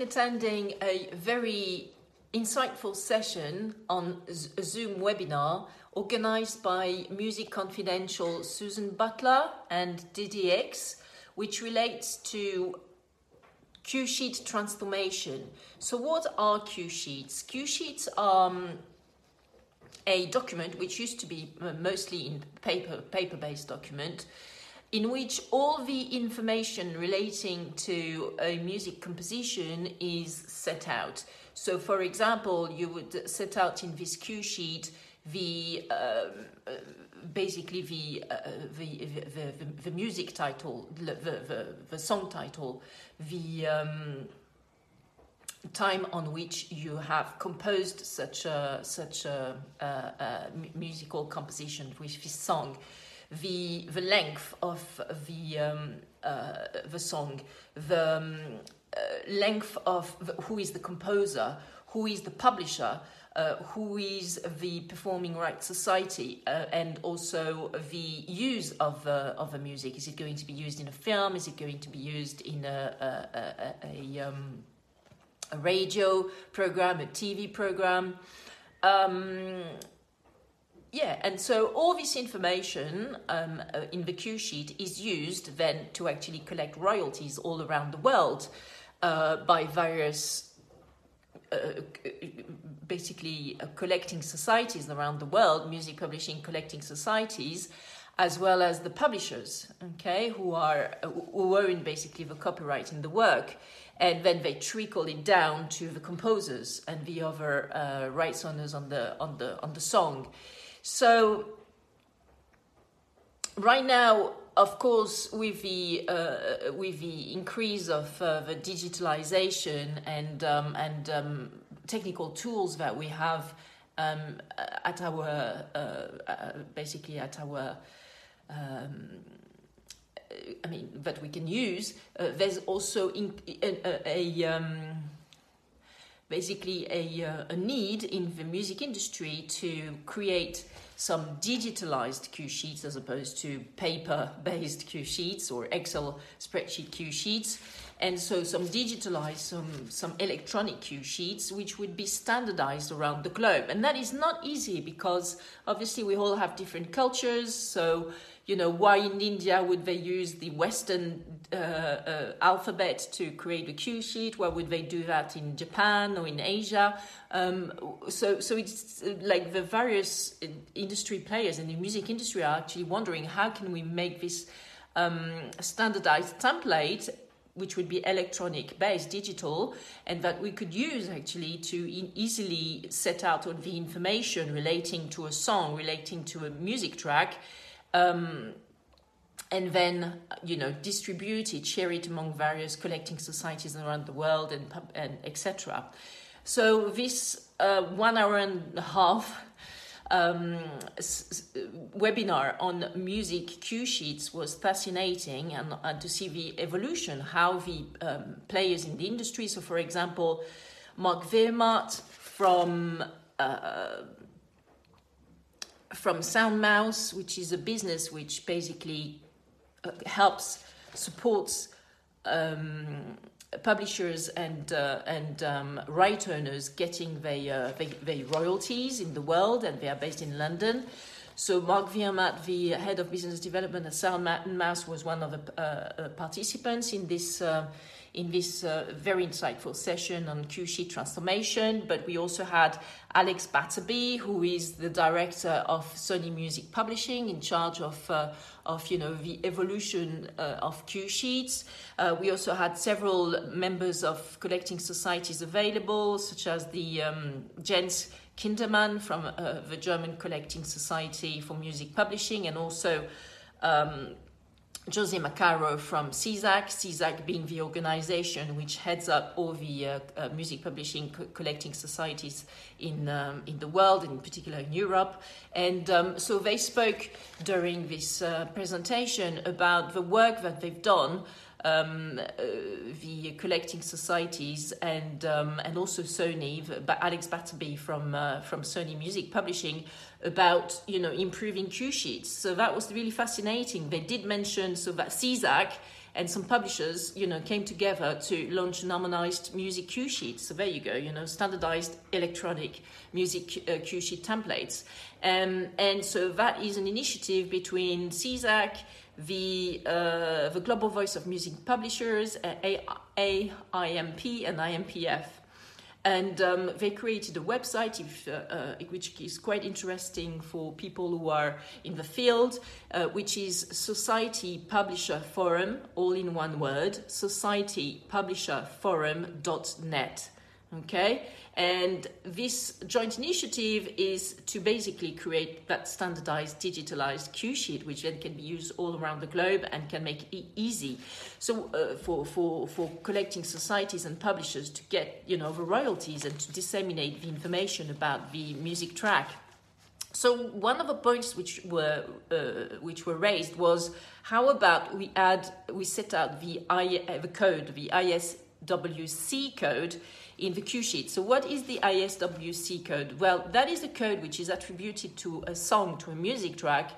been attending a very insightful session on a Zoom webinar organized by Music Confidential Susan Butler and DDEX, which relates to cue sheet transformation. So, what are cue sheets? Cue sheets are um, a document which used to be mostly in paper paper-based document in which all the information relating to a music composition is set out. So, for example, you would set out in this cue sheet the uh, basically the, uh, the, the, the, the music title, the, the, the song title, the um, time on which you have composed such a, such a, a, a musical composition with this song the the length of the um, uh, the song, the um, uh, length of the, who is the composer, who is the publisher, uh, who is the performing rights society, uh, and also the use of uh, of the music. Is it going to be used in a film? Is it going to be used in a a, a, a, um, a radio program, a TV program? Um, yeah, and so all this information um, uh, in the cue sheet is used then to actually collect royalties all around the world uh, by various, uh, basically, uh, collecting societies around the world, music publishing collecting societies, as well as the publishers, okay, who are who own basically the copyright in the work, and then they trickle it down to the composers and the other uh, rights owners on the on the on the song. So right now, of course, with the uh, with the increase of uh, the digitalization and um, and um, technical tools that we have um, at our uh, uh basically at our um, I mean that we can use. Uh, there's also in, a, a um, basically a, uh, a need in the music industry to create some digitalized cue sheets as opposed to paper based cue sheets or Excel spreadsheet cue sheets. And so some digitalized, some, some electronic cue sheets, which would be standardized around the globe. And that is not easy because obviously we all have different cultures. So you know, why in India would they use the Western uh, uh, alphabet to create a cue sheet? Why would they do that in Japan or in Asia? Um, so, so it's uh, like the various industry players in the music industry are actually wondering how can we make this um, standardized template which would be electronic based digital and that we could use actually to easily set out all the information relating to a song relating to a music track um, and then you know distribute it, share it among various collecting societies around the world, and, and etc. So this uh, one hour and a half um, webinar on music cue sheets was fascinating, and, and to see the evolution, how the um, players in the industry. So, for example, Mark Wehrmatt from uh, from SoundMouse, which is a business which basically uh, helps, supports um, publishers and uh, and um, right owners getting their, uh, their, their royalties in the world, and they are based in London. So Mark Wehrmatt, the head of business development at SoundMouse, was one of the uh, uh, participants in this uh, in this uh, very insightful session on sheet transformation. But we also had Alex Batterby, who is the director of Sony Music Publishing, in charge of uh, of you know the evolution uh, of cue sheets. We also had several members of collecting societies available, such as the um, Kindermann from uh, the German Collecting Society for Music Publishing, and also um, Jose Macaro from CISAC, CISAC being the organization which heads up all the uh, uh, music publishing co- collecting societies in, um, in the world, in particular in Europe. And um, so they spoke during this uh, presentation about the work that they've done um, uh, the collecting societies and um, and also Sony, Alex Batterby from uh, from Sony Music Publishing about you know improving cue sheets. So that was really fascinating. They did mention so that CISAC and some publishers, you know, came together to launch an harmonized music cue sheet. So there you go, you know, standardized electronic music uh, cue sheet templates. Um, and so that is an initiative between CISAC, the, uh, the Global Voice of Music Publishers, uh, AIMP, and IMPF. And um, they created a website if, uh, uh, which is quite interesting for people who are in the field, uh, which is Society Publisher Forum, all in one word, societypublisherforum.net. Okay, and this joint initiative is to basically create that standardized, digitalized cue sheet, which then can be used all around the globe and can make it easy. So uh, for, for, for collecting societies and publishers to get, you know, the royalties and to disseminate the information about the music track. So one of the points which were uh, which were raised was how about we add we set out the I, the code the ISWC code in the cue sheet. So, what is the ISWC code? Well, that is a code which is attributed to a song, to a music track,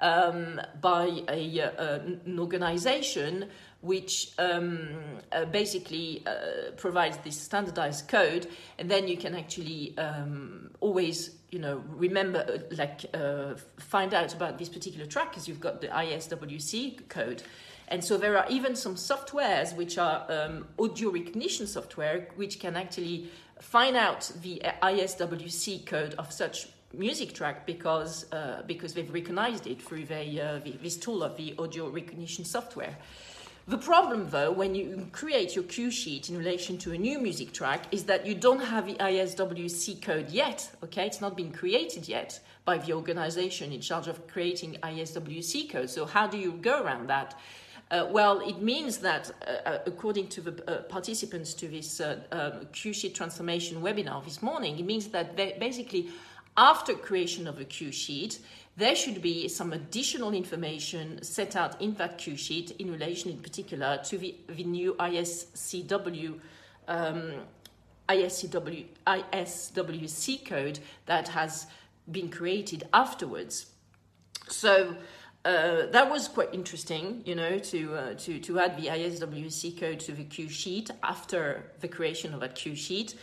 um, by a, uh, an organization which um, uh, basically uh, provides this standardized code, and then you can actually um, always, you know, remember, uh, like, uh, find out about this particular track because you've got the ISWC code. And so there are even some softwares which are um, audio recognition software which can actually find out the ISWC code of such music track because uh, because they've recognized it through the, uh, the, this tool of the audio recognition software. The problem, though, when you create your cue sheet in relation to a new music track, is that you don't have the ISWC code yet. Okay, it's not been created yet by the organization in charge of creating ISWC code. So how do you go around that? Uh, well, it means that, uh, uh according to the uh, participants to this uh, um, cue sheet transformation webinar this morning, it means that basically after creation of a cue sheet, there should be some additional information set out in that cue sheet in relation, in particular, to the, the new ISCW. Um, ISCW, ISWC code that has been created afterwards. So, uh, that was quite interesting, you know, to, uh, to, to add the ISWC code to the cue sheet after the creation of that cue sheet.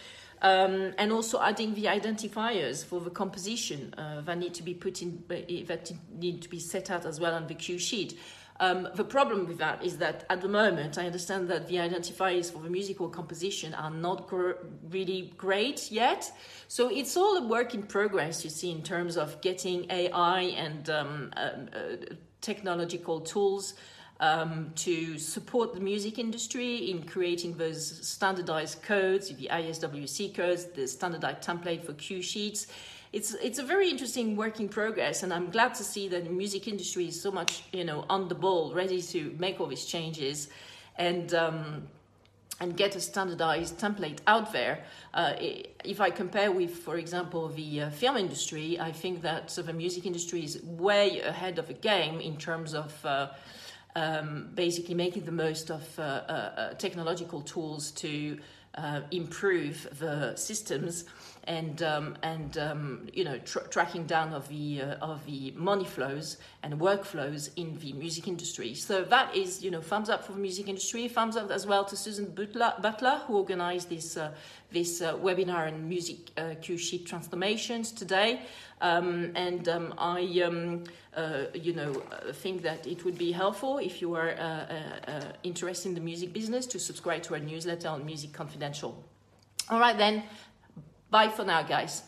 Um, and also adding the identifiers for the composition uh, that need to be put in, that need to be set out as well on the cue sheet. Um, the problem with that is that at the moment, I understand that the identifiers for the musical composition are not gr- really great yet. So it's all a work in progress, you see, in terms of getting AI and um, uh, uh, technological tools um, to support the music industry in creating those standardized codes, the ISWC codes, the standardized template for cue sheets it's it's a very interesting work in progress, and I'm glad to see that the music industry is so much you know on the ball, ready to make all these changes, and. Um, and get a standardized template out there. Uh, if I compare with, for example, the uh, film industry, I think that so the music industry is way ahead of the game in terms of uh, um, basically making the most of uh, uh, uh, technological tools to improve the systems and um, and um, you know tr- tracking down of the uh, of the money flows and workflows in the music industry. So that is you know thumbs up for the music industry. Thumbs up as well to Susan Butler, Butler who organised this uh, this uh, webinar and music uh, cue sheet transformations today. Um, and um, I um, uh, you know uh, think that it would be helpful if you are interested in the music business to subscribe to our newsletter on Music Confidential. All right then. Bye for now, guys.